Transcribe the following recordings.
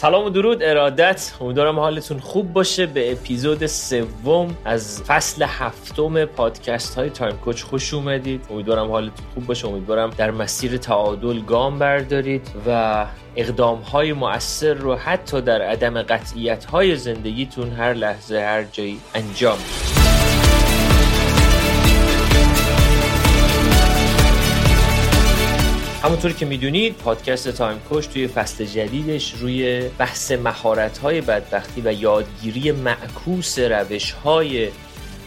سلام و درود ارادت. امیدوارم حالتون خوب باشه. به اپیزود سوم از فصل هفتم پادکست های تایم کوچ خوش اومدید. امیدوارم حالتون خوب باشه. امیدوارم در مسیر تعادل گام بردارید و اقدام های مؤثر رو حتی در عدم قطعیت های زندگیتون هر لحظه هر جایی انجام همونطوری که می‌دونید پادکست تایم کوش توی فصل جدیدش روی بحث مهارت بدبختی و یادگیری معکوس روش های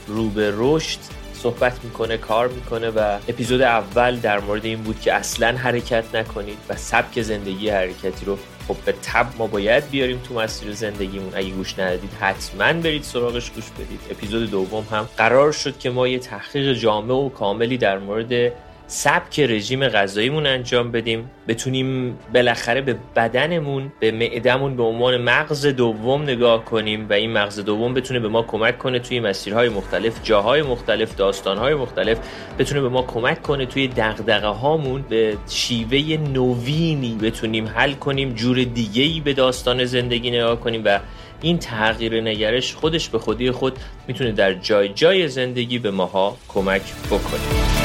رو رشد صحبت می‌کنه کار می‌کنه و اپیزود اول در مورد این بود که اصلا حرکت نکنید و سبک زندگی حرکتی رو خب به تب ما باید بیاریم تو مسیر زندگیمون. اگه گوش ندادید حتما برید سراغش گوش بدید. اپیزود دوم هم قرار شد که ما یه تحقیق جامع و کاملی در مورد سبک رژیم غذاییمون انجام بدیم. بتونیم بالاخره به بدنمون به معدمون به عنوان مغز دوم نگاه کنیم و این مغز دوم بتونه به ما کمک کنه توی مسیرهای مختلف جاهای مختلف داستانهای مختلف بتونه به ما کمک کنه توی دغدغه هامون به شیوه نوینی بتونیم حل کنیم جور دیگه به داستان زندگی نگاه کنیم و این تغییر نگرش خودش به خودی خود می‌تونه در جای جای زندگی به ماها کمک بکنه.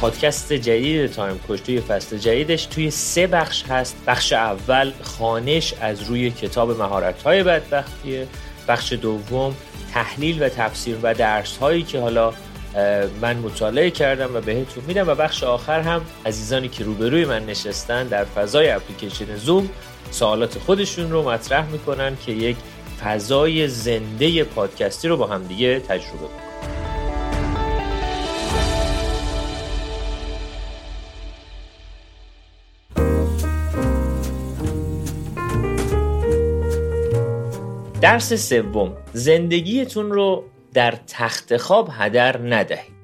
پادکست جدید تایم کوچ توی فصل جدیدش. توی سه بخش هست. بخش اول خانش از روی کتاب مهارت های بدبختیه بخش دوم تحلیل و تفسیر و درس هایی که حالا من مطالعه کردم و بهتون میدم. و بخش آخر هم عزیزانی که روبروی من نشستن در فضای اپلیکیشن زوم سوالات خودشون رو مطرح می‌کنن که یک فضای زنده پادکستی رو با همدیگه تجربه کنن درس سوم زندگیتون رو در تخت خواب هدر ندهید.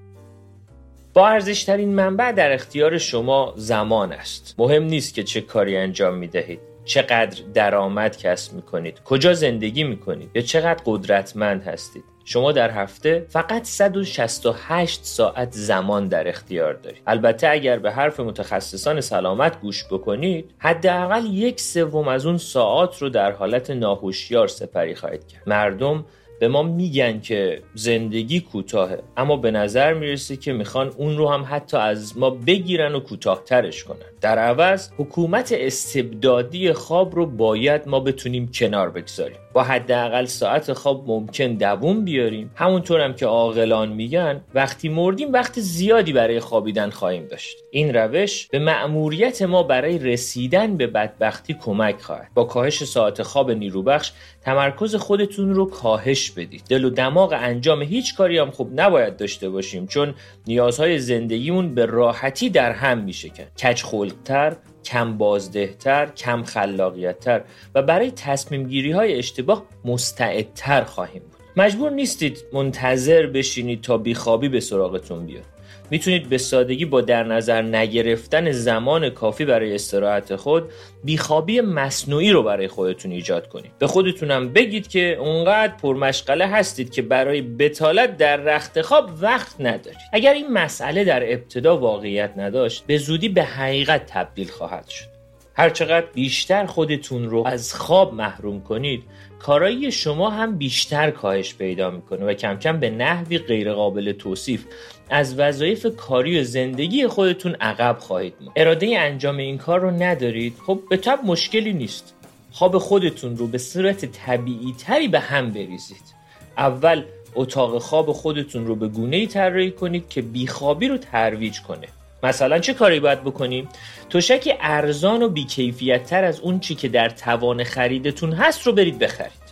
با ارزشترین منبع در اختیار شما زمان است. مهم نیست که چه کاری انجام می دهید چقدر درآمد کسب می کنید کجا زندگی می کنید یا چقدر قدرتمند هستید. شما در هفته فقط 168 ساعت زمان در اختیار دارید. البته اگر به حرف متخصصان سلامت گوش بکنید حداقل یک سوم از اون ساعات رو در حالت ناهوشیار سپری خواهید کرد. مردم به ما میگن که زندگی کوتاهه اما به نظر می‌رسه که می‌خوان اون رو هم حتی از ما بگیرن و کوتاهترش کنن. در عوض حکومت استبدادی خواب رو باید ما بتونیم کنار بگذاریم. با حداقل ساعت خواب ممکن دووم بیاریم. همونطور هم که عاقلان میگن وقتی مردیم وقت زیادی برای خوابیدن خواهیم داشت. این روش به مأموریت ما برای رسیدن به بدبختی کمک خواهد. با کاهش ساعت خواب نیروبخش تمرکز خودتون رو کاهش بدید. دل و دماغ انجام هیچ کاری هم خوب نباید داشته باشیم چون نیازهای زندگیمون به راحتی در هم میشکن کچ خلقتر کم بازدهتر کم خلاقیتتر. و برای تصمیم گیری های اشتباه مستعدتر خواهیم بود. مجبور نیستید منتظر بشینید تا بیخوابی به سراغتون بیاد. می‌تونید به سادگی با در نظر نگرفتن زمان کافی برای استراحت خود بیخوابی مصنوعی رو برای خودتون ایجاد کنید. به خودتونم بگید که اونقدر پرمشغله هستید که برای بتالت در رخت خواب وقت ندارید. اگر این مسئله در ابتدا واقعیت نداشت به زودی به حقیقت تبدیل خواهد شد. هرچقدر بیشتر خودتون رو از خواب محروم کنید کارایی شما هم بیشتر کاهش پیدا می‌کنه و کم کم به نحوی غیرقابل توصیف از وظایف کاری و زندگی خودتون عقب خواهید ماند اراده انجام این کار رو ندارید خب به طب مشکلی نیست. خواب خودتون رو به صورت طبیعی تری به هم بریزید. اول اتاق خواب خودتون رو به گونه ای طراحی کنید که بیخوابی رو ترویج کنه. مثلا چه کاری باید بکنیم؟ توشک ارزان و بیکیفیت تر از اون چی که در توان خریدتون هست رو برید بخرید.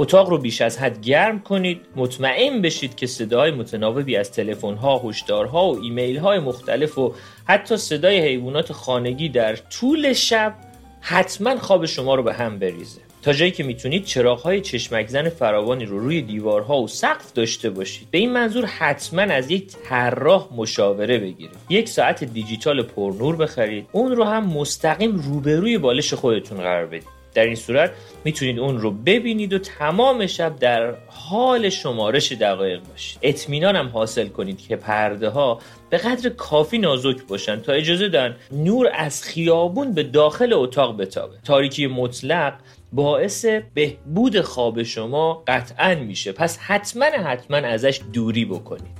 اتاق رو بیش از حد گرم کنید. مطمئن بشید که صداهای متناوبی از تلفن ها هشدارها و ایمیل های مختلف و حتی صدای حیوانات خانگی در طول شب حتما خواب شما رو به هم بریزه. تا جایی که می‌تونید چراغ های چشمک زن فراوانی رو روی دیوارها و سقف داشته باشید. به این منظور حتما از یک طراح مشاوره بگیرید. یک ساعت دیجیتال پرنور بخرید. اون رو هم مستقیم روبروی بالش خودتون قرار بدید. در این صورت می‌تونید اون رو ببینید و تمام شب در حال شمارش دقایق باشید. اطمینان هم حاصل کنید که پرده ها به قدر کافی نازک باشن تا اجازه دن نور از خیابون به داخل اتاق بتابه. تاریکی مطلق باعث بهبود خواب شما قطعا میشه. پس حتما حتما ازش دوری بکنید.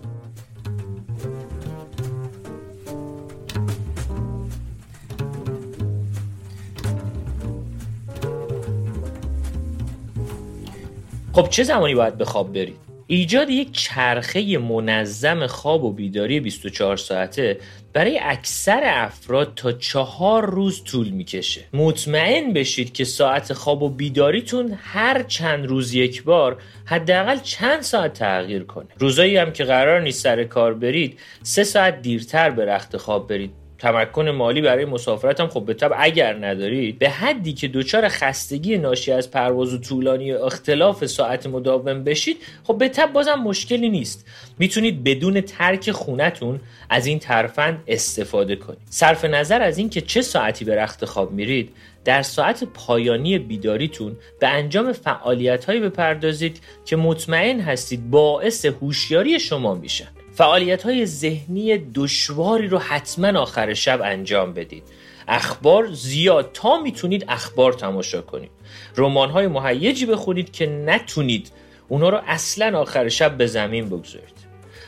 خب چه زمانی باید به خواب برید ایجاد یک چرخه منظم خواب و بیداری 24 ساعته برای اکثر افراد تا چهار روز طول می‌کشه. مطمئن بشید که ساعت خواب و بیداریتون هر چند روز یک بار حداقل چند ساعت تغییر کنه. روزایی هم که قرار نیست سر کار برید سه ساعت دیرتر به رخت خواب برید. تمکن مالی برای مسافرت هم خب به طب اگر ندارید به حدی که دچار خستگی ناشی از پرواز و طولانی اختلاف ساعت مداوم بشید خب به طب بازم مشکلی نیست. می‌تونید بدون ترک خونتون از این ترفند استفاده کنید. صرف نظر از اینکه چه ساعتی به رخت خواب میرید در ساعت پایانی بیداریتون به انجام فعالیت هایی بپردازید که مطمئن هستید باعث هوشیاری شما میشن فعالیت های ذهنی دشواری رو حتما آخر شب انجام بدید. اخبار زیاد. تا می‌تونید اخبار تماشا کنید. رمان های مهیجی بخونید که نتونید اونا رو اصلا آخر شب به زمین بگذارید.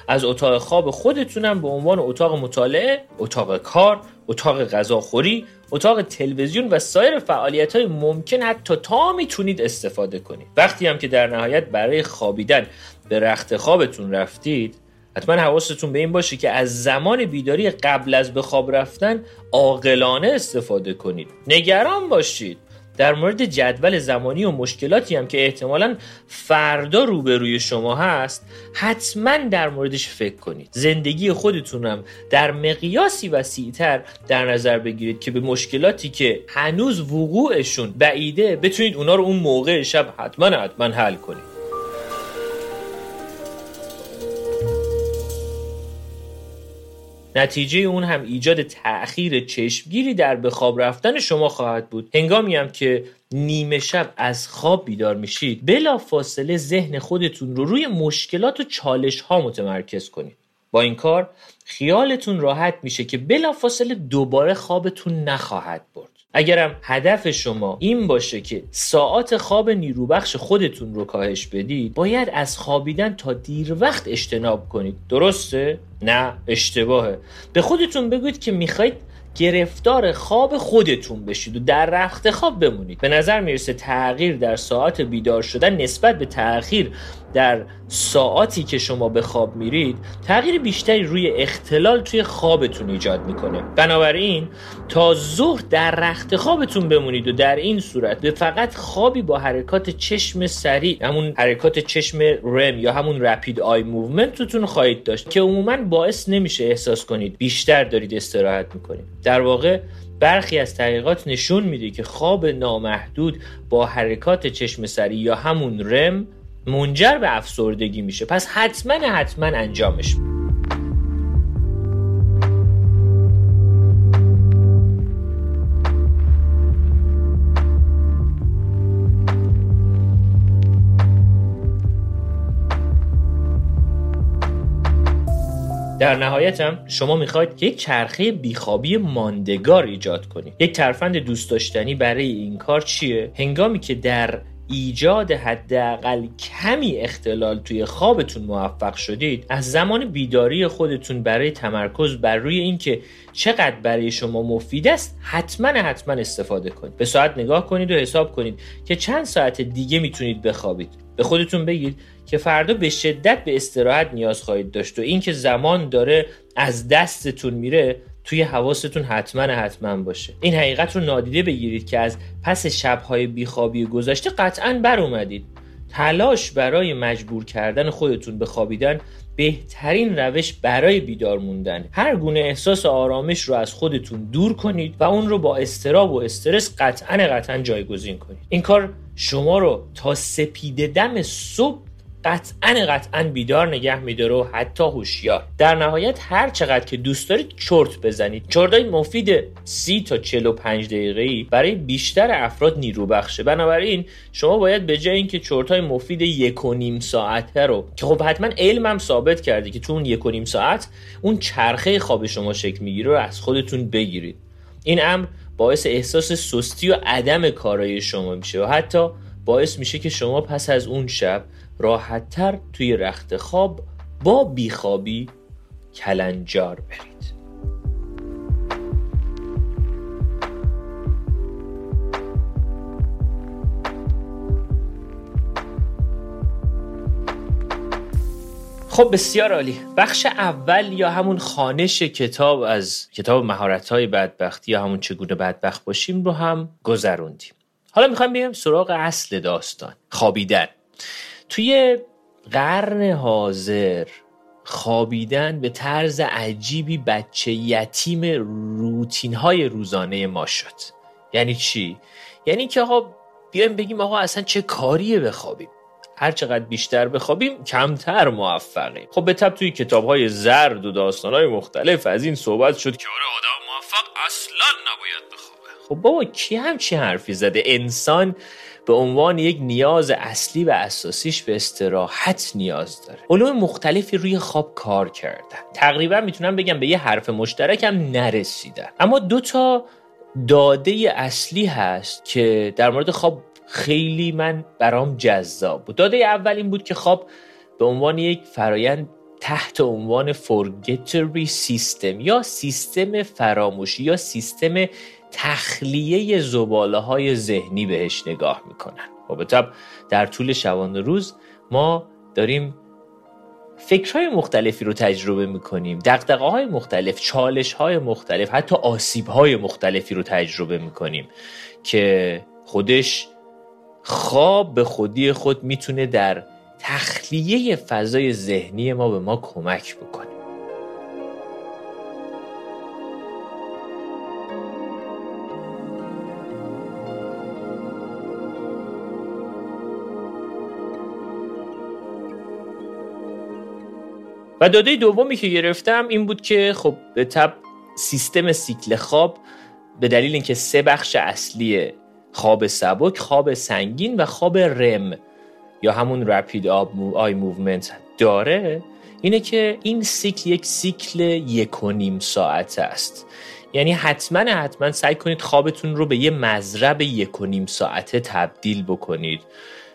از اتاق خواب خودتونم به عنوان اتاق مطالعه، اتاق کار، اتاق غذاخوری، اتاق تلویزیون و سایر فعالیت های ممکن حتی تا می‌تونید استفاده کنید. وقتی هم که در نهایت برای خوابیدن به رخت خوابتون رفتید حتما حواستون به این باشه که از زمان بیداری قبل از به خواب رفتن عاقلانه استفاده کنید. نگران باشید. در مورد جدول زمانی و مشکلاتی هم که احتمالا فردا روبروی شما هست حتما در موردش فکر کنید. زندگی خودتونم در مقیاسی وسیعتر در نظر بگیرید که به مشکلاتی که هنوز وقوعشون بعیده بتونید اونا رو اون موقع شب حتما حتما حل کنید. نتیجه اون هم ایجاد تأخیر چشمگیری در به خواب رفتن شما خواهد بود. هنگامی هم که نیمه شب از خواب بیدار میشید بلا فاصله ذهن خودتون رو روی مشکلات و چالش ها متمرکز کنید. با این کار خیالتون راحت میشه که بلا فاصله دوباره خوابتون نخواهد برد. اگرم هدف شما این باشه که ساعات خواب نیروبخش خودتون رو کاهش بدید باید از خوابیدن تا دیر وقت اجتناب کنید. درسته؟ نه اشتباهه. به خودتون بگوید که می‌خواید گرفتار خواب خودتون بشید و در رخت خواب بمونید. به نظر می‌رسه تغییر در ساعت بیدار شدن نسبت به تغییر در ساعتی که شما به خواب میرید تغییر بیشتری روی اختلال توی خوابتون ایجاد می‌کنه. بنابراین تا ظهر در رخت خوابتون بمونید و در این صورت به فقط خوابی با حرکات چشم سریع همون حرکات چشم REM یا همون rapid eye movement تون خواهید داشت که عموما باعث نمیشه احساس کنید بیشتر دارید استراحت می‌کنید. در واقع برخی از تحقیقات نشون میده که خواب نامحدود با حرکات چشم سری یا همون رم منجر به افسردگی میشه. پس حتما حتما انجامش. در نهایت هم شما می‌خواید یک چرخه بیخوابی ماندگار ایجاد کنید. یک ترفند دوست داشتنی برای این کار چیه؟ هنگامی که در ایجاد حداقل کمی اختلال توی خوابتون موفق شدید از زمان بیداری خودتون برای تمرکز بر روی اینکه چقدر برای شما مفید است حتما حتما استفاده کنید. به ساعت نگاه کنید و حساب کنید که چند ساعت دیگه می‌تونید بخوابید. به خودتون بگید که فردا به شدت به استراحت نیاز خواهید داشت و اینکه زمان داره از دستتون میره توی حواستون حتما حتما باشه. این حقیقت رو نادیده بگیرید که از پس شبهای بیخوابی گذشته قطعا بر اومدید. تلاش برای مجبور کردن خودتون به خوابیدن بهترین روش برای بیدار موندن. هر گونه احساس آرامش رو از خودتون دور کنید و اون رو با استراب و استرس قطعا قطعا جایگزین کنید. این کار شما رو تا سپیده دم صبح قطعا قطعا بیدار نگه میداره و حتی هوشیار. در نهایت هر چقدر که دوست دارید چرت بزنید. چرتای مفید 30 تا 45 دقیقه ای برای بیشتر افراد نیرو بخشه. بنابراین شما باید به جای اینکه چرتای مفید یک و نیم ساعته رو که خب حتما علمم ثابت کرده که تو اون یک و نیم ساعت اون چرخه خواب شما شکل می‌گیره رو از خودتون بگیرید. این امر باعث احساس سستی و عدم کارایی شما میشه و حتی باعث میشه که شما پس از اون شب راحتتر توی رخت خواب با بیخوابی کلنجار برید. خب بسیار عالی. بخش اول یا همون خانش کتاب از کتاب مهارت های بدبختی یا همون چگونه بدبخت باشیم رو هم گذروندیم. حالا می‌خوایم بریم سراغ اصل داستان. خوابیدن. توی قرن حاضر خوابیدن به طرز عجیبی بچه یتیم روتین های روزانه ما شد. یعنی چی؟ یعنی که آقا بیایم بگیم آقا اصلا چه کاریه بخوابیم؟ هر چقدر بیشتر بخوابیم کمتر موفقیم. خب به تب توی کتاب های زرد و داستان های مختلف از این صحبت شد که آره آدم موفق اصلا نباید بخوابه. خب بابا کی همچی حرفی زده؟ انسان به عنوان یک نیاز اصلی و اساسیش به استراحت نیاز داره. علوم مختلفی روی خواب کار کردن. تقریبا می‌تونم بگم به یه حرف مشترک هم نرسیدن. اما دو تا داده اصلی هست که در مورد خواب خیلی من برام جذاب بود. داده اول این بود که خواب به عنوان یک فرایند تحت عنوان forgettery سیستم یا سیستم فراموشی یا سیستم تخلیه زباله های ذهنی بهش نگاه می‌کنن. طب در طول شبانه روز ما داریم فکرهای مختلفی رو تجربه می‌کنیم دقدقه های مختلف چالش های مختلف حتی آسیب های مختلفی رو تجربه می‌کنیم که خودش خواب به خودی خود می‌تونه در تخلیه فضای ذهنی ما به ما کمک بکنه. و داده دومی که گرفتم این بود که خب به تبع سیستم سیکل خواب به دلیل اینکه سه بخش اصلی خواب سبک خواب سنگین و خواب REM یا همون rapid eye movement داره اینه که این سیکل یک سیکل یک و نیم ساعت است. یعنی حتما حتما سعی کنید خوابتون رو به یه مضرب یک و نیم ساعته تبدیل بکنید.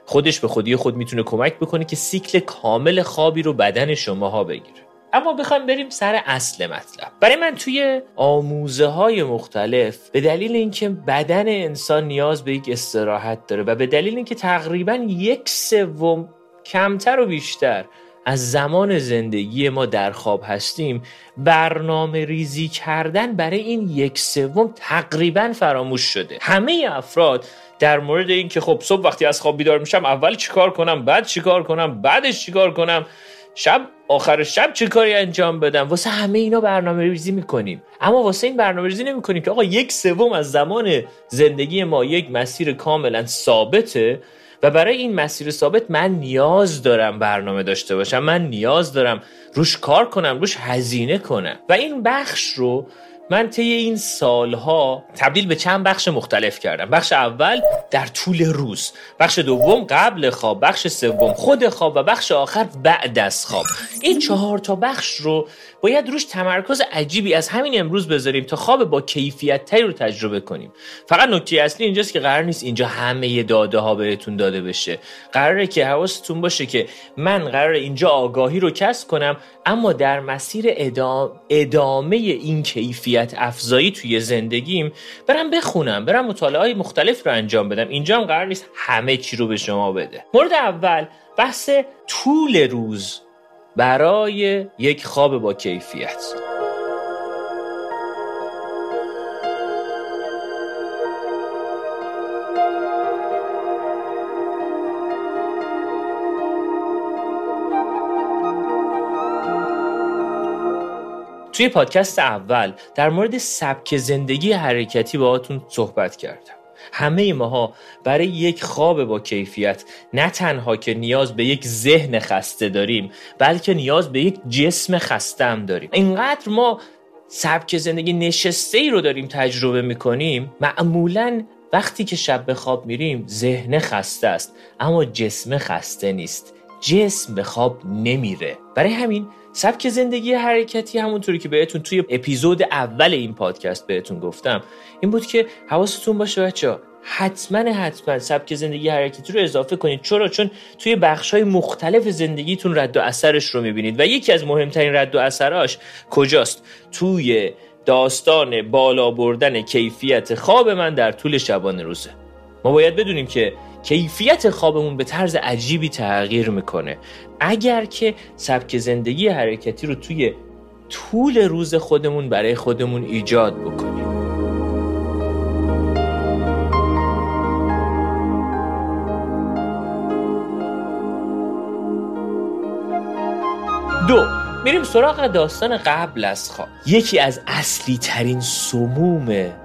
خودش به خودی خود می‌تونه کمک بکنه که سیکل کامل خوابی رو بدن شماها بگیره. اما بخوایم بریم سر اصل مطلب. برای من توی آموزه های مختلف به دلیل اینکه بدن انسان نیاز به یک استراحت داره و به دلیل اینکه تقریبا یک سوم کمتر و بیشتر از زمان زندگی ما در خواب هستیم برنامه ریزی کردن برای این یک سوم تقریبا فراموش شده. همه افراد در مورد اینکه خب صبح وقتی از خواب بیدار میشم اول چیکار کنم بعد چیکار کنم بعدش چیکار کنم شب آخر شب چه کاری انجام بدم؟ واسه همه اینا برنامه ریزی می‌کنیم. اما واسه این برنامه ریزی نمی‌کنیم که آقا یک سوم از زمان زندگی ما یک مسیر کاملا ثابته. و برای این مسیر ثابت من نیاز دارم برنامه داشته باشم من نیاز دارم روش کار کنم روش هزینه کنم. و این بخش رو من طی این سالها تبدیل به چند بخش مختلف کردم. بخش اول در طول روز بخش دوم قبل خواب بخش سوم خود خواب و بخش آخر بعد از خواب. این چهار تا بخش رو باید روش تمرکز عجیبی از همین امروز بذاریم تا خواب با کیفیت تری رو تجربه کنیم. فقط نکته اصلی اینجاست که قرار نیست اینجا همه داده ها بهتون داده بشه. قراره که حواستون باشه که من قرار اینجا آگاهی رو کسب کنم اما در مسیر ادامه این کیفیت افزایی توی زندگیم برم بخونم برم مطالعه های مختلف رو انجام بدم. اینجا هم قرار نیست همه چی رو به شما بده. مورد اول بحث طول روز. برای یک خواب با کیفیت. توی پادکست اول در مورد سبک زندگی حرکتی باهاتون صحبت کردم. همه ماها برای یک خواب با کیفیت نه تنها که نیاز به یک ذهن خسته داریم بلکه نیاز به یک جسم خسته هم داریم. اینقدر ما سبک زندگی نشسته ای رو داریم تجربه می‌کنیم معمولا وقتی که شب به خواب میریم ذهن خسته است اما جسم خسته نیست. جسم به خواب نمیره. برای همین سبک زندگی حرکتی همونطوری که بهتون توی اپیزود اول این پادکست بهتون گفتم این بود که حواستون باشه بچه حتما حتما سبک زندگی حرکتی رو اضافه کنید. چرا؟ چون توی بخش های مختلف زندگیتون رد و اثرش رو می‌بینید. و یکی از مهمترین رد و اثراش کجاست؟ توی داستان بالا بردن کیفیت خواب من در طول شبانه روزه. ما باید بدونیم که کیفیت خوابمون به طرز عجیبی تغییر می‌کنه. اگر که سبک زندگی حرکتی رو توی طول روز خودمون برای خودمون ایجاد بکنیم. دو میریم سراغ داستان قبل از خواب. یکی از اصلی ترین سموم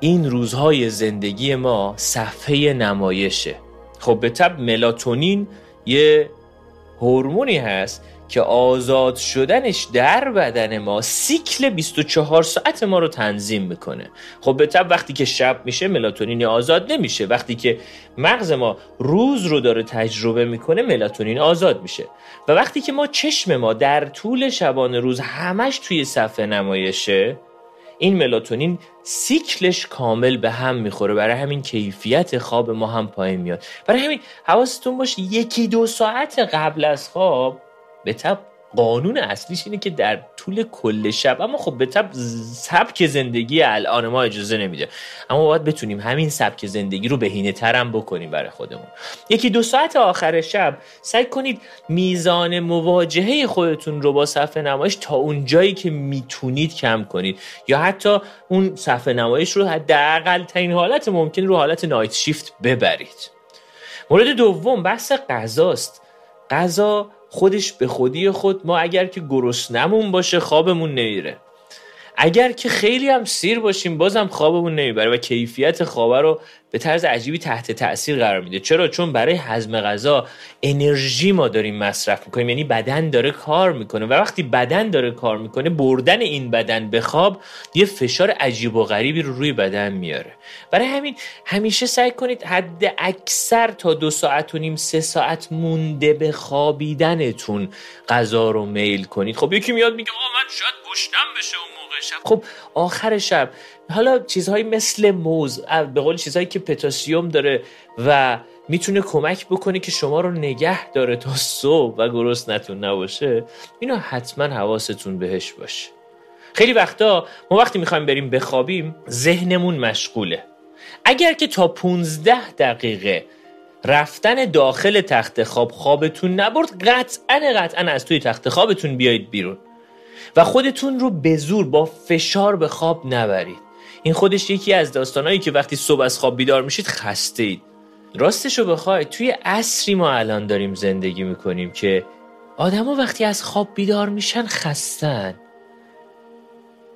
این روزهای زندگی ما صفحه نمایشه. خب به طب ملاتونین یه هورمونی هست که آزاد شدنش در بدن ما سیکل 24 ساعت ما رو تنظیم می‌کنه. خب به طب وقتی که شب میشه ملاتونین آزاد نمیشه. وقتی که مغز ما روز رو داره تجربه می‌کنه ملاتونین آزاد میشه. و وقتی که ما چشم ما در طول شبانه روز همش توی صفحه نمایشه این ملاتونین سیکلش کامل به هم می‌خوره. برای همین کیفیت خواب ما هم پایین میاد. برای همین حواستون باشه یکی دو ساعت قبل از خواب به تب قانون اصلیش اینه که در طول کل شب اما خب به طب سبک زندگی الان ما اجازه نمیده. اما باید بتونیم همین سبک زندگی رو بهینه ترم بکنیم برای خودمون. یکی دو ساعت آخر شب سعی کنید میزان مواجهه خودتون رو با صفحه نمایش تا اون جایی که می‌تونید کم کنید. یا حتی اون صفحه نمایش رو حداقل ترین حالت ممکن رو حالت نایت شیفت ببرید. مورد دوم بحث غذاست. غذا خودش به خودی خود ما اگر که گرسنمون باشه خوابمون نمیره. اگر که خیلی هم سیر باشیم بازم خوابمون نمی‌بره و کیفیت خوابه رو به طرز عجیبی تحت تاثیر قرار میده. چرا؟ چون برای هضم غذا انرژی ما داریم مصرف می‌کنیم یعنی بدن داره کار می‌کنه و وقتی بدن داره کار می‌کنه بردن این بدن به خواب یه فشار عجیب و غریبی رو روی بدن میاره. برای همین همیشه سعی کنید حد اکثر تا دو ساعت و نیم سه ساعت مونده به خوابیدنتون غذا رو میل کنید. خب یکی میاد میگه آقا من شاید گشتم بشه اون شب. خب آخر شب. حالا چیزهایی مثل موز به قول چیزهایی که پتاسیوم داره و می‌تونه کمک بکنه که شما رو نگه داره تا صبح و نتون نباشه اینو حتما حواستون بهش باشه. خیلی وقتا ما وقتی می‌خوایم بریم بخوابیم ذهنمون مشغوله. اگر که تا 15 دقیقه رفتن داخل تخت خواب خوابتون نبرد قطعا قطعا از توی تخت خوابتون بیایید بیرون. و خودتون رو به زور با فشار به خواب نبرید. این خودش یکی از داستانهایی که وقتی صبح از خواب بیدار میشید خسته اید راستش رو بخوای توی عصری ما الان داریم زندگی می‌کنیم که آدما وقتی از خواب بیدار میشن خستن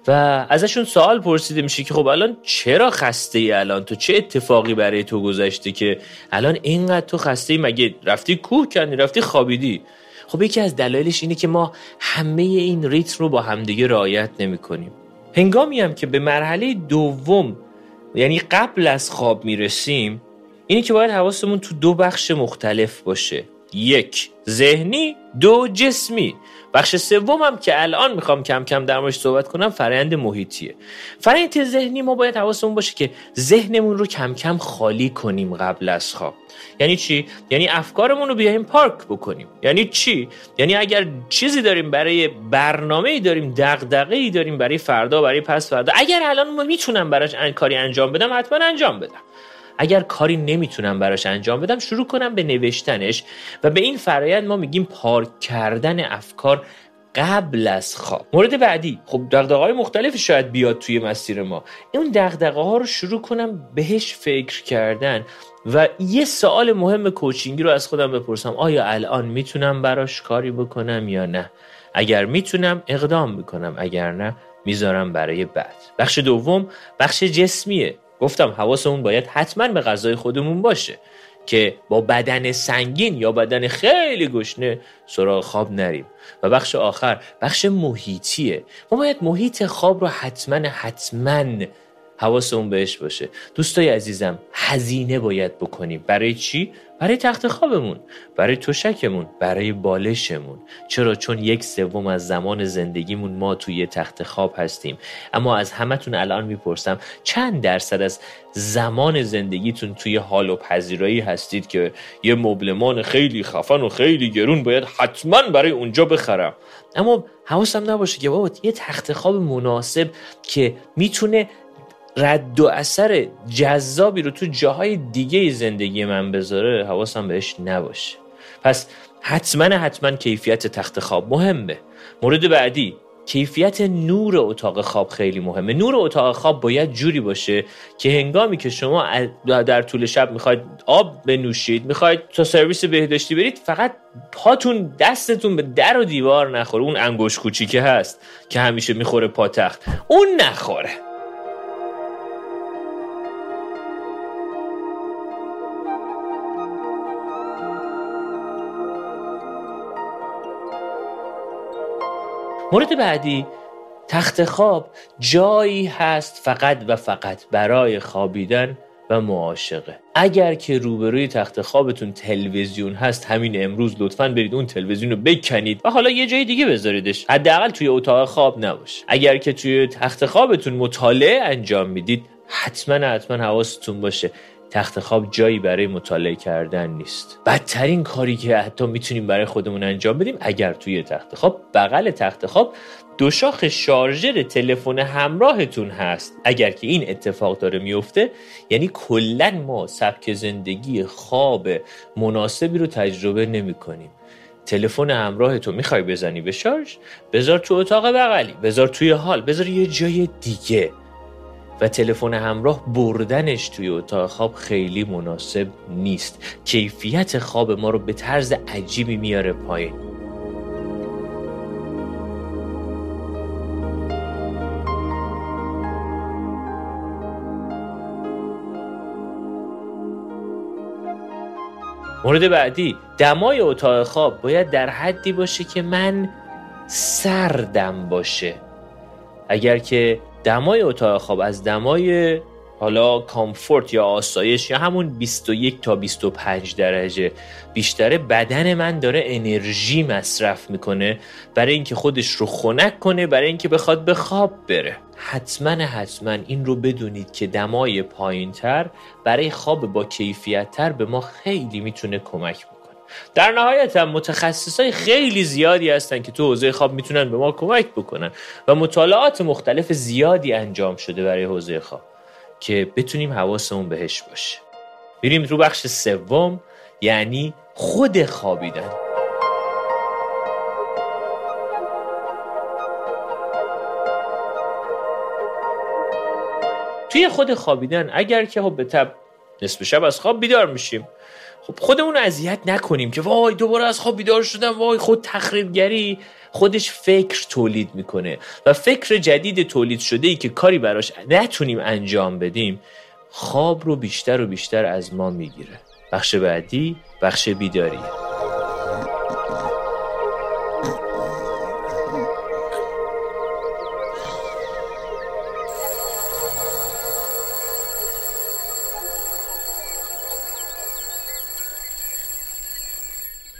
و ازشون سوال پرسیده میشه که خب الان چرا خسته ای الان؟ تو چه اتفاقی برای تو گذشته که الان اینقدر تو خسته ای مگه رفتی کوه کردی رفتی خوابیدی؟ خب یکی از دلایلش اینه که ما همه این ریتم رو با همدیگه رعایت نمی کنیم هنگامی هم که به مرحله دوم یعنی قبل از خواب می‌رسیم اینی که باید حواسمون تو دو بخش مختلف باشه. یک ذهنی دو جسمی. بخش سوم هم که الان می‌خوام کم کم در موردش صحبت کنم فرآیند محیطیه. فرآیند ذهنی ما باید حواسمون باشه که ذهنمون رو کم کم خالی کنیم قبل از خواب. یعنی چی؟ یعنی افکارمون رو بیایم پارک بکنیم. یعنی چی؟ یعنی اگر چیزی داریم برای برنامه ای داریم دغدغه ای داریم برای فردا برای پس فردا. اگر الان ما می‌تونم براش کاری انجام بدم حتما انجام بدم. اگر کاری نمی‌تونم براش انجام بدم شروع کنم به نوشتنش و به این فرایند ما میگیم پارک کردن افکار قبل از خواب. مورد بعدی خب دغدغه های مختلفی شاید بیاد توی مسیر ما. اون دغدغه ها رو شروع کنم بهش فکر کردن و یه سوال مهم کوچینگی رو از خودم بپرسم. آیا الان می‌تونم براش کاری بکنم یا نه؟ اگر می‌تونم اقدام می‌کنم. اگر نه می‌ذارم برای بعد. بخش دوم بخش جسمیه. گفتم حواسمون باید حتما به غذای خودمون باشه که با بدن سنگین یا بدن خیلی گشنه سراغ خواب نریم. و بخش آخر بخش محیطیه. ما باید محیط خواب رو حتما حتما حواسمون بهش باشه. دوستای عزیزم هزینه باید بکنیم. برای چی؟ برای تخت خوابمون برای توشکمون برای بالشمون. چرا؟ چون یک سوم از زمان زندگیمون ما توی تخت خواب هستیم. اما از همتون الان می‌پرسم چند درصد از زمان زندگیتون توی حال و پذیرایی هستید که یه مبلمان خیلی خفن و خیلی گرون باید حتما برای اونجا بخرم؟ اما حواسم نباشه که بابا یه تخت خواب مناسب که می‌تونه رد و اثر جذابی رو تو جاهای دیگه زندگی من بذاره حواسم بهش نباشه. پس حتما حتما کیفیت تخت خواب مهمه. مورد بعدی کیفیت نور اتاق خواب خیلی مهمه. نور اتاق خواب باید جوری باشه که هنگامی که شما در طول شب می‌خواید آب بنوشید می‌خواید تا سرویس بهداشتی برید فقط پاتون دستتون به در و دیوار نخوره. اون انگوش کوچیکه هست که همیشه می‌خوره پاتخت اون نخوره. مورد بعدی تخت خواب جایی هست فقط و فقط برای خوابیدن و معاشقه. اگر که روبروی تخت خوابتون تلویزیون هست همین امروز لطفا برید اون تلویزیون رو بکنید و حالا یه جای دیگه بذاریدش. حداقل توی اتاق خواب نباشه اگر که توی تخت خوابتون مطالعه انجام می‌دید حتما حتما حواستون باشه. تخت خواب جایی برای مطالعه کردن نیست. بدترین کاری که حتی می‌تونیم برای خودمون انجام بدیم اگر توی تخت خواب بغل تخت خواب دو شاخ شارژر تلفن همراهتون هست. اگر که این اتفاق داره میفته یعنی کلا ما سبک زندگی خواب مناسبی رو تجربه نمی کنیم تلفن همراه تو می‌خوای بزنی به شارژ بذار تو اتاق بغلی بذار توی حال بذار یه جای دیگه. و تلفن همراه بردنش توی اتاق خواب خیلی مناسب نیست. کیفیت خواب ما رو به طرز عجیبی میاره پایین. مورد بعدی دمای اتاق خواب باید در حدی باشه که من سردم باشه. اگر که دمای اتاق خواب از دمای حالا کامفورت یا آسایش یا همون 21 تا 25 درجه بیشتره بدن من داره انرژی مصرف می‌کنه برای اینکه خودش رو خنک کنه برای اینکه بخواد به خواب بره. حتما حتما این رو بدونید که دمای پایین تر برای خواب با کیفیت تر به ما خیلی می‌تونه کمک در نهایت هم متخصص های خیلی زیادی هستن که تو حوزه خواب می‌تونن به ما کمک بکنن و مطالعات مختلف زیادی انجام شده برای حوزه خواب که بتونیم حواسمون بهش باشه. بریم رو بخش سوم یعنی خود خوابیدن. توی خود خوابیدن اگر که خب به نصف شب از خواب بیدار میشیم. خب خودمون اذیت نکنیم که وای دوباره از خواب بیدار شدم وای خود تخریبگری خودش فکر تولید می‌کنه و فکر جدید تولید شده ای که کاری براش نتونیم انجام بدیم خواب رو بیشتر و بیشتر از ما می‌گیره. بخش بعدی بخش بیداری.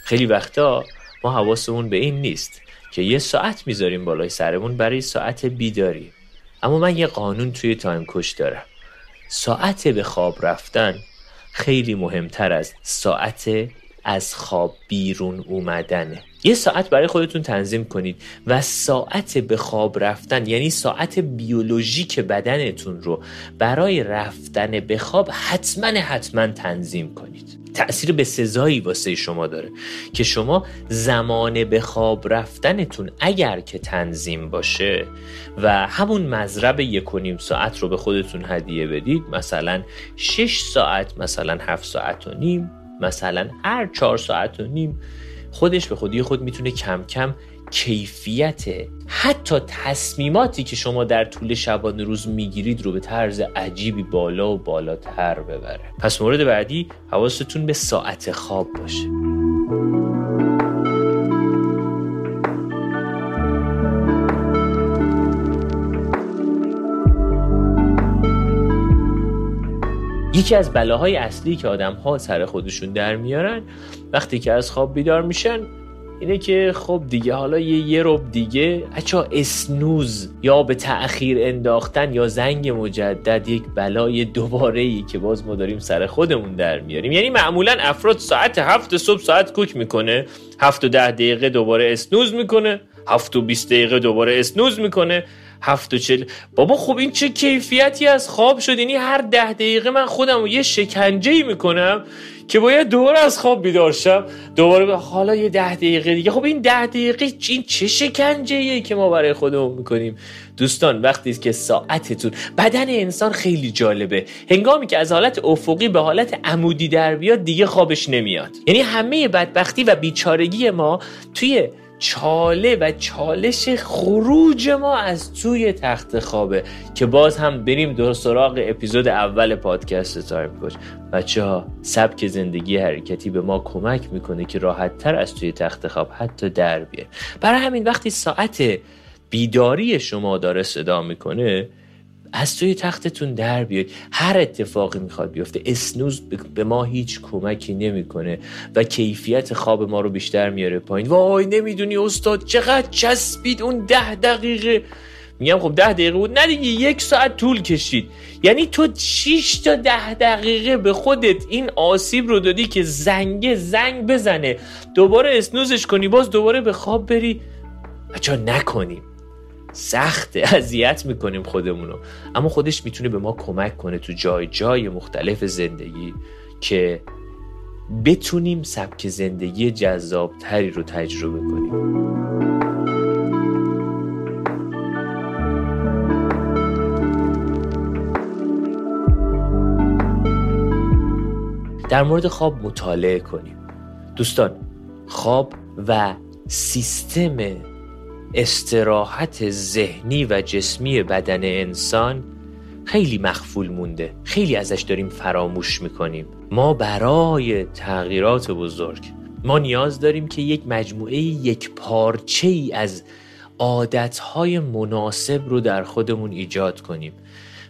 خیلی وقتا ما حواسمون به این نیست که یه ساعت می‌ذاریم بالای سرمون برای ساعت بیداری. اما من یه قانون توی تایم کش دارم. ساعت به خواب رفتن خیلی مهمتر از ساعت از خواب بیرون اومدنه. یه ساعت برای خودتون تنظیم کنید و ساعت به خواب رفتن یعنی ساعت بیولوژیک بدنتون رو برای رفتن به خواب حتما حتما تنظیم کنید. تأثیر به سزایی واسه شما داره که شما زمان به خواب رفتنتون اگر که تنظیم باشه و همون مذرب یک و نیم ساعت رو به خودتون هدیه بدید مثلا 6 ساعت مثلا 7 ساعت و نیم مثلا هر چهار ساعت و نیم خودش به خودی خود می‌تونه کم کم کیفیت حتی تصمیماتی که شما در طول شبانه روز می‌گیرید رو به طرز عجیبی بالا و بالاتر ببره. پس مورد بعدی حواستون به ساعت خواب باشه. یکی از بلاهای اصلی که آدم ها سر خودشون در میارن وقتی که از خواب بیدار میشن اینه که خب دیگه حالا یه یه رب دیگه اچا اسنوز یا به تأخیر انداختن یا زنگ مجدد یک بلای دوباره ای که باز ما داریم سر خودمون در میاریم. یعنی معمولا افراد ساعت هفت صبح ساعت کوک می‌کنه هفت و ده دقیقه دوباره اسنوز می‌کنه هفت و بیست دقیقه دوباره اسنوز می‌کنه. هفت و چل بابا خب این چه کیفیتی از خواب شد؟ یعنی هر ده دقیقه من خودم رو یه شکنجه ای می‌کنم که باید دوباره از خواب بیدار شم. دوباره حالا یه ده دقیقه دیگه. خب این ده دقیقه این چه شکنجه ایه که ما برای خودمون می‌کنیم؟ دوستان وقتی که ساعتتون بدن انسان خیلی جالبه. هنگامی که از حالت افقی به حالت عمودی در بیاد دیگه خوابش نمیاد. یعنی همه بدبختی و بیچارگی ما توی چاله و چالش خروج ما از توی تخت خوابه که باز هم بریم دو سراغ اپیزود اول پادکست تایم کوچ. بچه ها سبک زندگی حرکتی به ما کمک می‌کنه که راحت تر از توی تخت خواب حتی در بیه برای همین وقتی ساعت بیداری شما داره صدا می‌کنه از توی تختتون در بیاید هر اتفاقی می‌خواد بیفته. اسنوز به ما هیچ کمکی نمی‌کنه و کیفیت خواب ما رو بیشتر میاره پایین. وای نمی‌دونی استاد چقدر چسبید اون ده دقیقه. میگم خب ده دقیقه بود. نه دیگه یک ساعت طول کشید. یعنی تو 6 تا ده دقیقه به خودت این آسیب رو دادی که زنگ زنگ بزنه. دوباره اسنوزش کنی باز دوباره به خواب بری. بچه نکنیم. سخته اذیت می‌کنیم خودمونو. اما خودش می‌تونه به ما کمک کنه تو جای جای مختلف زندگی که بتونیم سبک زندگی جذابتری رو تجربه کنیم. در مورد خواب مطالعه کنیم. دوستان خواب و سیستم استراحت ذهنی و جسمی بدن انسان خیلی مخفول مونده. خیلی ازش داریم فراموش می‌کنیم. ما برای تغییرات بزرگ ما نیاز داریم که یک مجموعه یک پارچه ای از عادتهای مناسب رو در خودمون ایجاد کنیم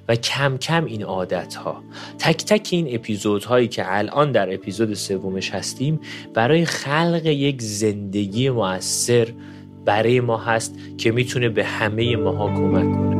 و کم کم این عادت ها تک تک این اپیزودهایی که الان در اپیزود سومش هستیم برای خلق یک زندگی موثر برای ما هست که می‌تونه به همه ماها کمک کنه.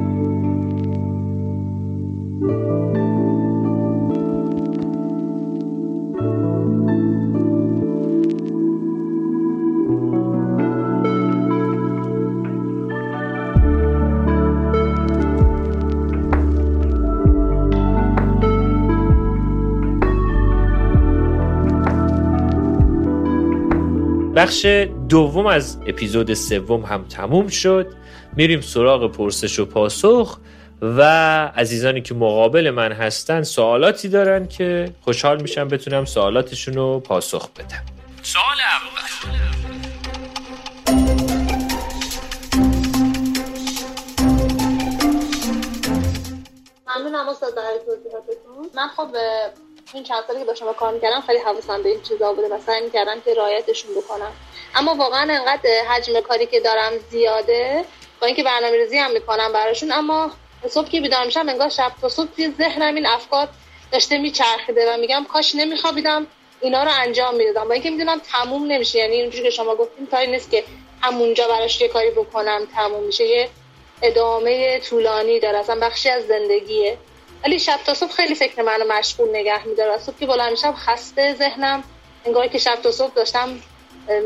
بخش دوم از اپیزود سوم هم تموم شد. میریم سراغ پرسش و پاسخ و عزیزانی که مقابل من هستن سوالاتی دارن که خوشحال میشم بتونم سوالاتشون رو پاسخ بدم. سوال اول. ممنونم استاد من خب این چند سالی که شما کار می‌کردم خیلی حواسم به این چیزا بوده و سعی می‌کردم که رایتشون بکنم. اما واقعا انقدر حجم کاری که دارم زیاده با اینکه برنامه ریزی هم می‌کنم براشون اما صبح که بیدار میشم انگار شب تا صبح توی ذهنم این افکار داشته میچرخیده و میگم کاش نمیخوابیدم اینا رو انجام می‌دادم. با اینکه می‌دونم تموم نمیشه یعنی اونجوری که شما گفتیم کاری نیست که همونجا براش یه کاری بکنم تموم میشه یه ادامه طولانی داره اصلا بخشی از زندگیه. ولی شب تا صبح خیلی فکر منو مشغول نگه میداره. صبح که بلند میشم خسته ذهنم. انگار که شب تا صبح داشتم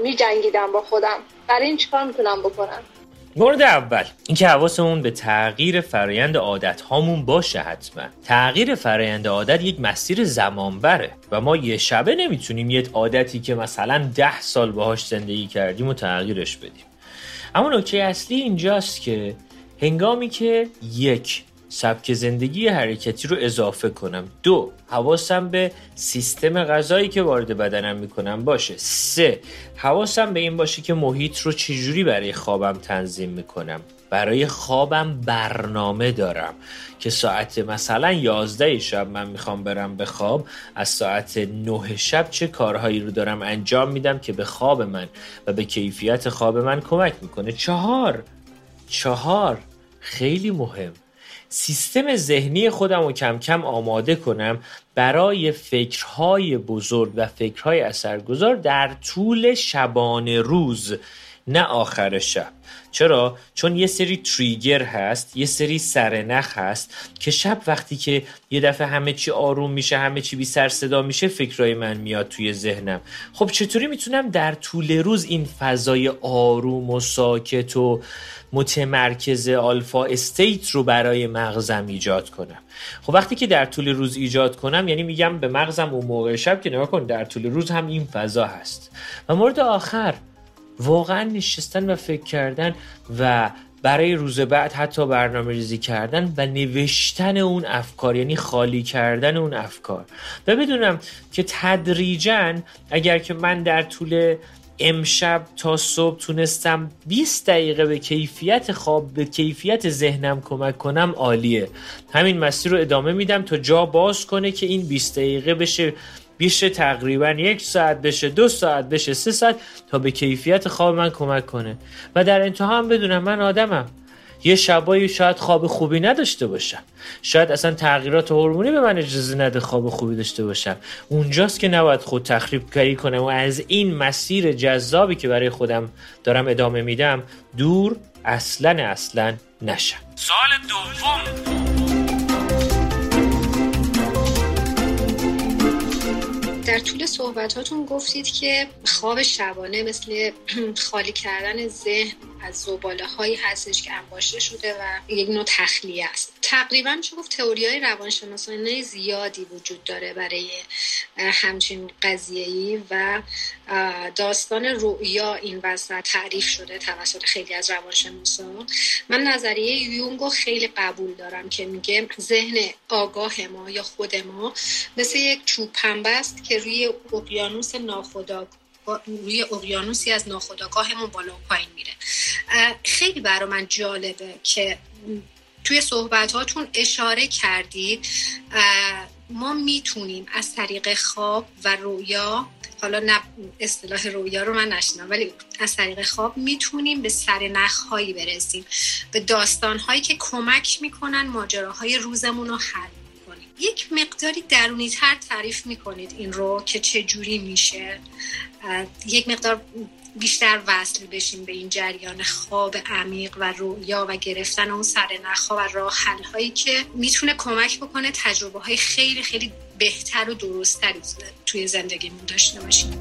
می جنگیدم با خودم. برای این چیکار می‌تونم بکنم؟ مورد اول اینکه حواسمون به تغییر فرایند عادت هامون باشه حتما. تغییر فرایند عادت یک مسیر زمان بره و ما یه شبه نمی‌تونیم یه عادتی که مثلا ده سال باهاش زندگی کردیم و تغییرش بدیم. اما نکته اصلی اینجاست که هنگامی که یک سبک زندگی حرکتی رو اضافه کنم. دو حواسم به سیستم غذایی که وارد بدنم می‌کنم باشه. سه حواسم به این باشه که محیط رو چجوری برای خوابم تنظیم می‌کنم. برای خوابم برنامه دارم که ساعت مثلا 11 شب من می‌خوام برم به خواب از ساعت 9 شب چه کارهایی رو دارم انجام میدم که به خواب من و به کیفیت خواب من کمک می‌کنه. چهار چهار خیلی مهم. سیستم ذهنی خودم رو کم کم آماده کنم برای فکرهای بزرگ و فکرهای اثرگذار در طول شبانه روز نه آخر شب. چرا؟ چون یه سری تریگر هست یه سری سرنخ هست که شب وقتی که یه دفعه همه چی آروم میشه همه چی بی سر صدا میشه فکرای من میاد توی ذهنم. خب چطوری می‌تونم در طول روز این فضای آروم و ساکت و متمرکز آلفا استیت رو برای مغزم ایجاد کنم؟ خب وقتی که در طول روز ایجاد کنم یعنی میگم به مغزم اون موقع شب که نگاه کن در طول روز هم این فضا هست. و مورد آخر واقعا نشستن و فکر کردن و برای روز بعد حتی برنامه ریزی کردن و نوشتن اون افکار یعنی خالی کردن اون افکار. و بدونم که تدریجا اگر که من در طول امشب تا صبح تونستم 20 دقیقه به کیفیت خواب به کیفیت ذهنم کمک کنم عالیه. همین مسیر رو ادامه میدم تا جا باز کنه که این 20 دقیقه بشه بیشه تقریبا یک ساعت بشه دو ساعت بشه سه ساعت تا به کیفیت خواب من کمک کنه. و در انتها هم بدونم من آدمم. یه شبایی شاید خواب خوبی نداشته باشم. شاید اصلا تغییرات هورمونی به من اجازه نده خواب خوبی داشته باشم. اونجاست که نباید خود تخریب کاری کنم و از این مسیر جذابی که برای خودم دارم ادامه میدم دور اصلا اصلا نشم. سال دوم. در طول صحبتاتون گفتید که خواب شبانه مثل خالی کردن ذهن از زباله هایی هستش که انباشته شده و یک نوع تخلیه است. تقریبا میشه گفت تئوری های روانشناسانه زیادی وجود داره برای همچین قضیه و داستان رؤیا این وسط تعریف شده توسط خیلی از روانشناسان من نظریه یونگو خیلی قبول دارم که میگه ذهن آگاه ما یا خود ما مثل یک چوب پنبه است که روی اقیانوس ناخودآگاه روی اقیانوسی از ناخودآگاهمون بالا و پایین میره. خیلی برای من جالبه که توی صحبتاتون اشاره کردید. ما می‌تونیم از طریق خواب و رویا حالا نه اصطلاح رویا رو من نشنم ولی از طریق خواب می‌تونیم به سر هایی برسیم. به داستان هایی که کمک می‌کنن ماجراهای روزمون رو حل کنیم یک مقداری درونی تر تعریف می‌کنید این رو که چه جوری میشه یک مقدار بیشتر وصل بشیم به این جریان خواب عمیق و رویا و گرفتن اون سر نخوا و راه هایی که می‌تونه کمک بکنه تجربه های خیلی خیلی بهتر و درستتری توی زندگیمون داشته باشیم.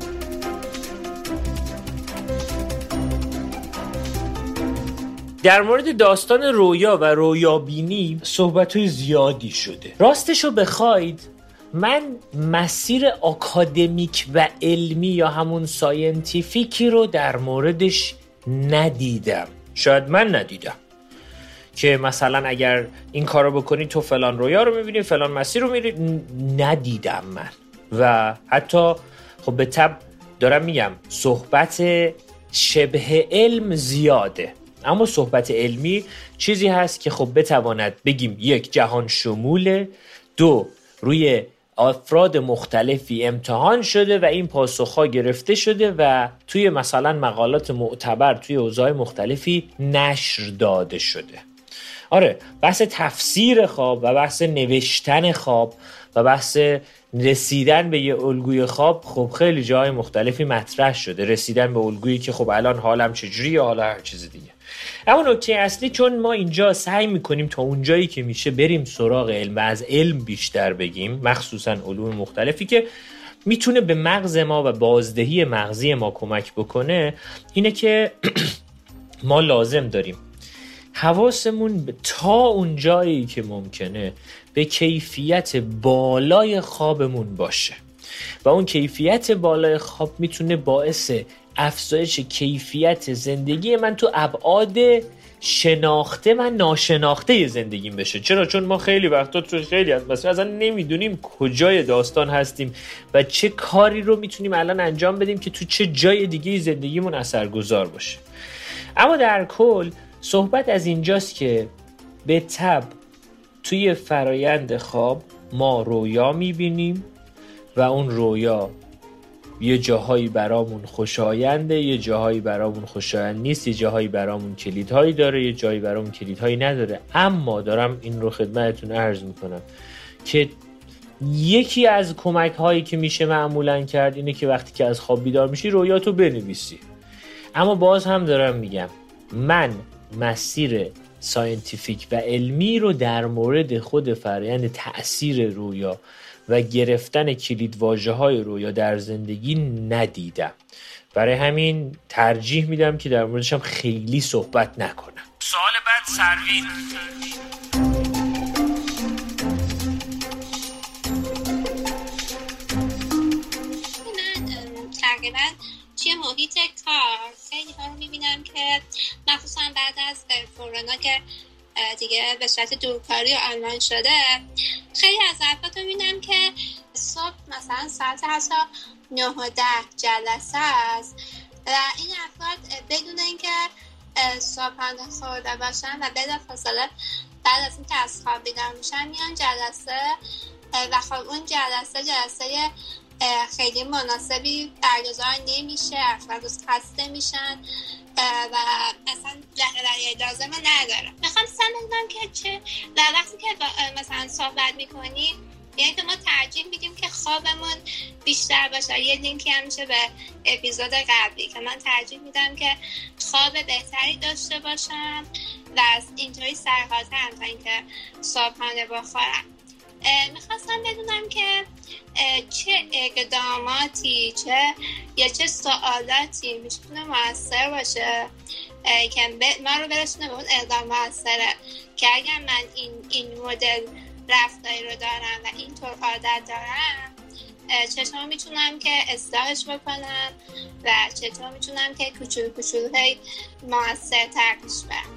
در مورد داستان رویا و رویابینی صحبت های زیادی شده. راستشو بخواید من مسیر آکادمیک و علمی یا همون scientific ی رو در موردش ندیدم. شاید من ندیدم. که مثلا اگر این کار رو بکنی تو فلان رویا رو می‌بینی فلان مسیر رو میری ندیدم من. و حتی خب به تبع دارم میگم صحبت شبه علم زیاده. اما صحبت علمی چیزی هست که خب بتواند بگیم یک جهان شموله دو روی افراد مختلفی امتحان شده و این پاسخها گرفته شده و توی مثلا مقالات معتبر توی اوضاع مختلفی نشر داده شده. آره بحث تفسیر خواب و بحث نوشتن خواب و بحث رسیدن به یه الگوی خواب خب خیلی جای مختلفی مطرح شده. رسیدن به الگویی که خب الان حالم چجوری یا حالا هر چیز دیگه. اما نکته اصلی چون ما اینجا سعی می‌کنیم تا اونجایی که میشه بریم سراغ علم و از علم بیشتر بگیم مخصوصا علوم مختلفی که می‌تونه به مغز ما و بازدهی مغزی ما کمک بکنه اینه که ما لازم داریم حواسمون تا اون جایی که ممکنه به کیفیت بالای خوابمون باشه. و اون کیفیت بالای خواب می‌تونه باعث افزایش کیفیت زندگی من تو ابعاد شناخته و ناشناخته زندگیم بشه. چرا؟ چون ما خیلی وقتا تو خیلی از مثلا اصلا نمی‌دونیم کجای داستان هستیم و چه کاری رو می‌تونیم الان انجام بدیم که تو چه جای دیگه زندگیمون اثرگذار باشه. اما در کل صحبت از اینجاست که به تب توی فرایند خواب ما رویا می‌بینیم و اون رویا یه جاهایی برامون خوشاینده یه جاهایی برامون خوشایند نیست یه جاهایی برامون کلیدهایی داره یه جایی برامون کلیدهایی نداره. اما دارم این رو خدمتتون عرض می‌کنم که یکی از کمک هایی که میشه معمولا کرد اینه که وقتی که از خواب بیدار میشی رویاتو بنویسی. اما باز هم دارم میگم من مسیر scientific و علمی رو در مورد خود فرایند تاثیر رویا و گرفتن کلید واجه های رویا در زندگی ندیدم. برای همین ترجیح میدم که در موردشم خیلی صحبت نکنم. سوال بعد سروین. تقریبا توی محیط کار خیلی ها رو می‌بینم که مخصوصا بعد از کرونا که دیگه به صورت دورکاری و آنلاین شده. خیلی از افراد رو که صبح مثلا ساعت حتی نه و ده جلسه است و این افراد بدون اینکه صبحانه خورده باشن و بلا فاصله بعد از اینکه از خواب بیدار میشن میان جلسه و خب اون جلسه جلسه خیلی مناسبی برگزار نمیشه افراد خسته میشن. و اصلا جهره لازم نداره می‌خوام سم که چه و وقتی که مثلا صحبت می‌کنیم یعنی که ما ترجیح میدیم که خوابمون بیشتر باشه. یه لینکی هم میشه به اپیزود قبلی که من ترجیح میدم که خواب بهتری داشته باشم و از اینطوری سرحالترم تا اینکه صبحانه بخورم. می‌خواستم بدونم که چه اقداماتی چه یا چه سوالاتی می‌تونه موثر باشه که ما رو برسونه به اون اقدام موثره. که اگر من این, این مدل رفتاری رو دارم و اینطور عادت دارم چطور می‌تونم که اصلاحش بکنم و چطور می‌تونم که کوچولو کوچولو موثر ترکش برم.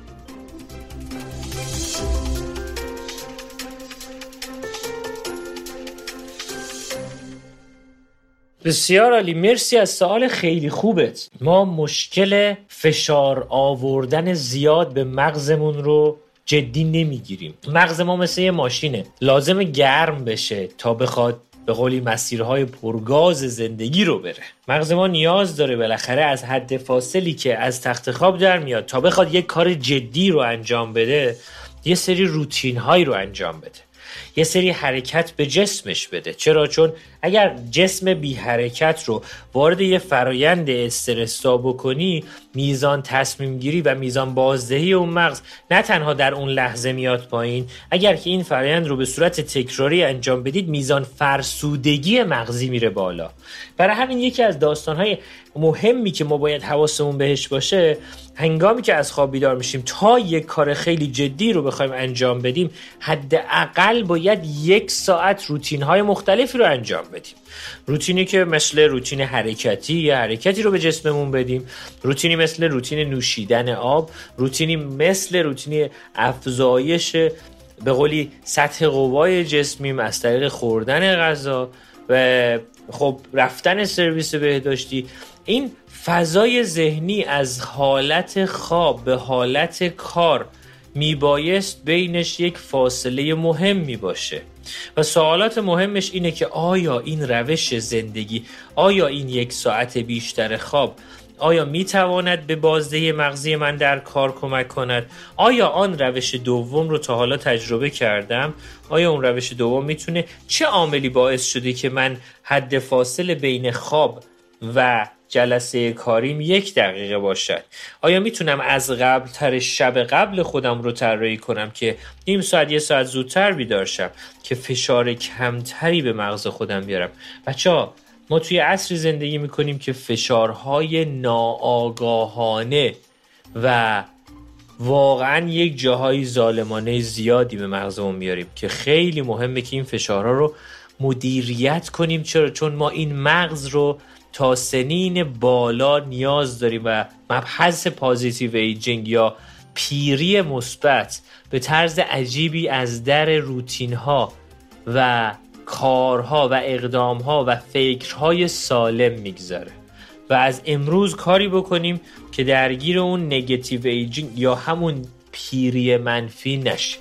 بسیار عالی. مرسی از سوال خیلی خوبت. ما مشکل فشار آوردن زیاد به مغزمون رو جدی نمی‌گیریم. مغز ما مثل یه ماشینه. لازم گرم بشه تا بخواد به قولی مسیرهای پرگاز زندگی رو بره. مغز ما نیاز داره بالاخره از حد فاصلی که از تخت خواب در میاد تا بخواد یک کار جدی رو انجام بده یه سری روتین هایی رو انجام بده. یه سری حرکت به جسمش بده. چرا؟ چون اگر جسم بی حرکت رو وارد یه فرایند استرسا بکنی میزان تصمیم گیری و میزان بازدهی اون مغز نه تنها در اون لحظه میاد پایین اگر که این فرایند رو به صورت تکراری انجام بدید میزان فرسودگی مغزی میره بالا. برای همین یکی از داستانهای مهمی که ما باید حواسمون بهش باشه هنگامی که از خواب بیدار میشیم تا یک کار خیلی جدی رو بخوایم انجام بدیم حداقل باید یک ساعت روتین های مختلفی رو انجام بدیم. روتینی که مثل روتین حرکتی یا حرکتی رو به جسممون بدیم. روتینی مثل روتین نوشیدن آب. روتینی مثل روتینی افزایش به قولی سطح قوای جسمیم از طریق خوردن غذا و خب رفتن سرویس بهداشتی. این فضای ذهنی از حالت خواب به حالت کار میبایست بینش یک فاصله مهم می باشه و سوالات مهمش اینه که آیا این روش زندگی آیا این یک ساعت بیشتر خواب آیا می تواند به بازده مغزی من در کار کمک کند؟ آیا آن روش دوم رو تا حالا تجربه کردم؟ آیا اون روش دوم می‌تونه چه عاملی باعث شده که من حد فاصل بین خواب و جلسه کاریم یک دقیقه باشد. آیا می‌تونم از قبل تر شب قبل خودم رو طراحی کنم که نیم ساعت یه ساعت زودتر بیدار شم که فشار کمتری به مغز خودم بیارم؟ بچه ما توی عصری زندگی می‌کنیم که فشارهای ناآگاهانه و واقعا یک جاهای ظالمانه زیادی به مغزمون میاریم که خیلی مهمه که این فشارها رو مدیریت کنیم. چرا؟ چون ما این مغز رو تا سنین بالا نیاز داریم و مبحث positive aging یا پیری مثبت به طرز عجیبی از در روتین ها و کارها و اقدامها و فکرهای سالم می‌گذره. و از امروز کاری بکنیم که درگیر اون negative aging یا همون پیری منفی نشیم.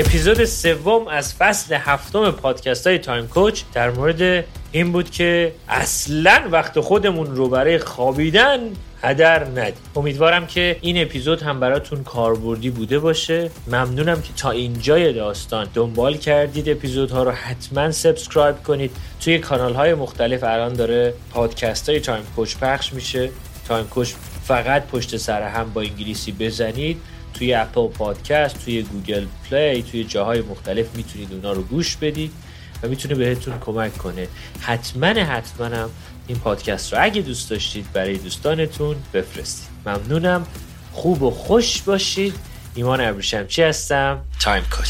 اپیزود سوم از فصل هفتم پادکست های Time Coach در مورد این بود که اصلا وقت خودمون رو برای خوابیدن هدر ندید امیدوارم که این اپیزود هم براتون کاربردی بوده باشه. ممنونم که تا اینجای داستان دنبال کردید اپیزودها رو. حتما subscribe کنید. توی کانال های مختلف الان داره پادکست های Time Coach پخش میشه. Time Coach فقط پشت سر هم با انگلیسی بزنید. توی Apple Podcast توی Google Play توی جاهای مختلف می‌تونید اونا رو گوش بدید و می‌تونه بهتون کمک کنه. حتما حتما هم این پادکست رو اگه دوست داشتید برای دوستانتون بفرستید. ممنونم. خوب و خوش باشید. ایمان ابریشمچی هستم؟ تایم کوچ.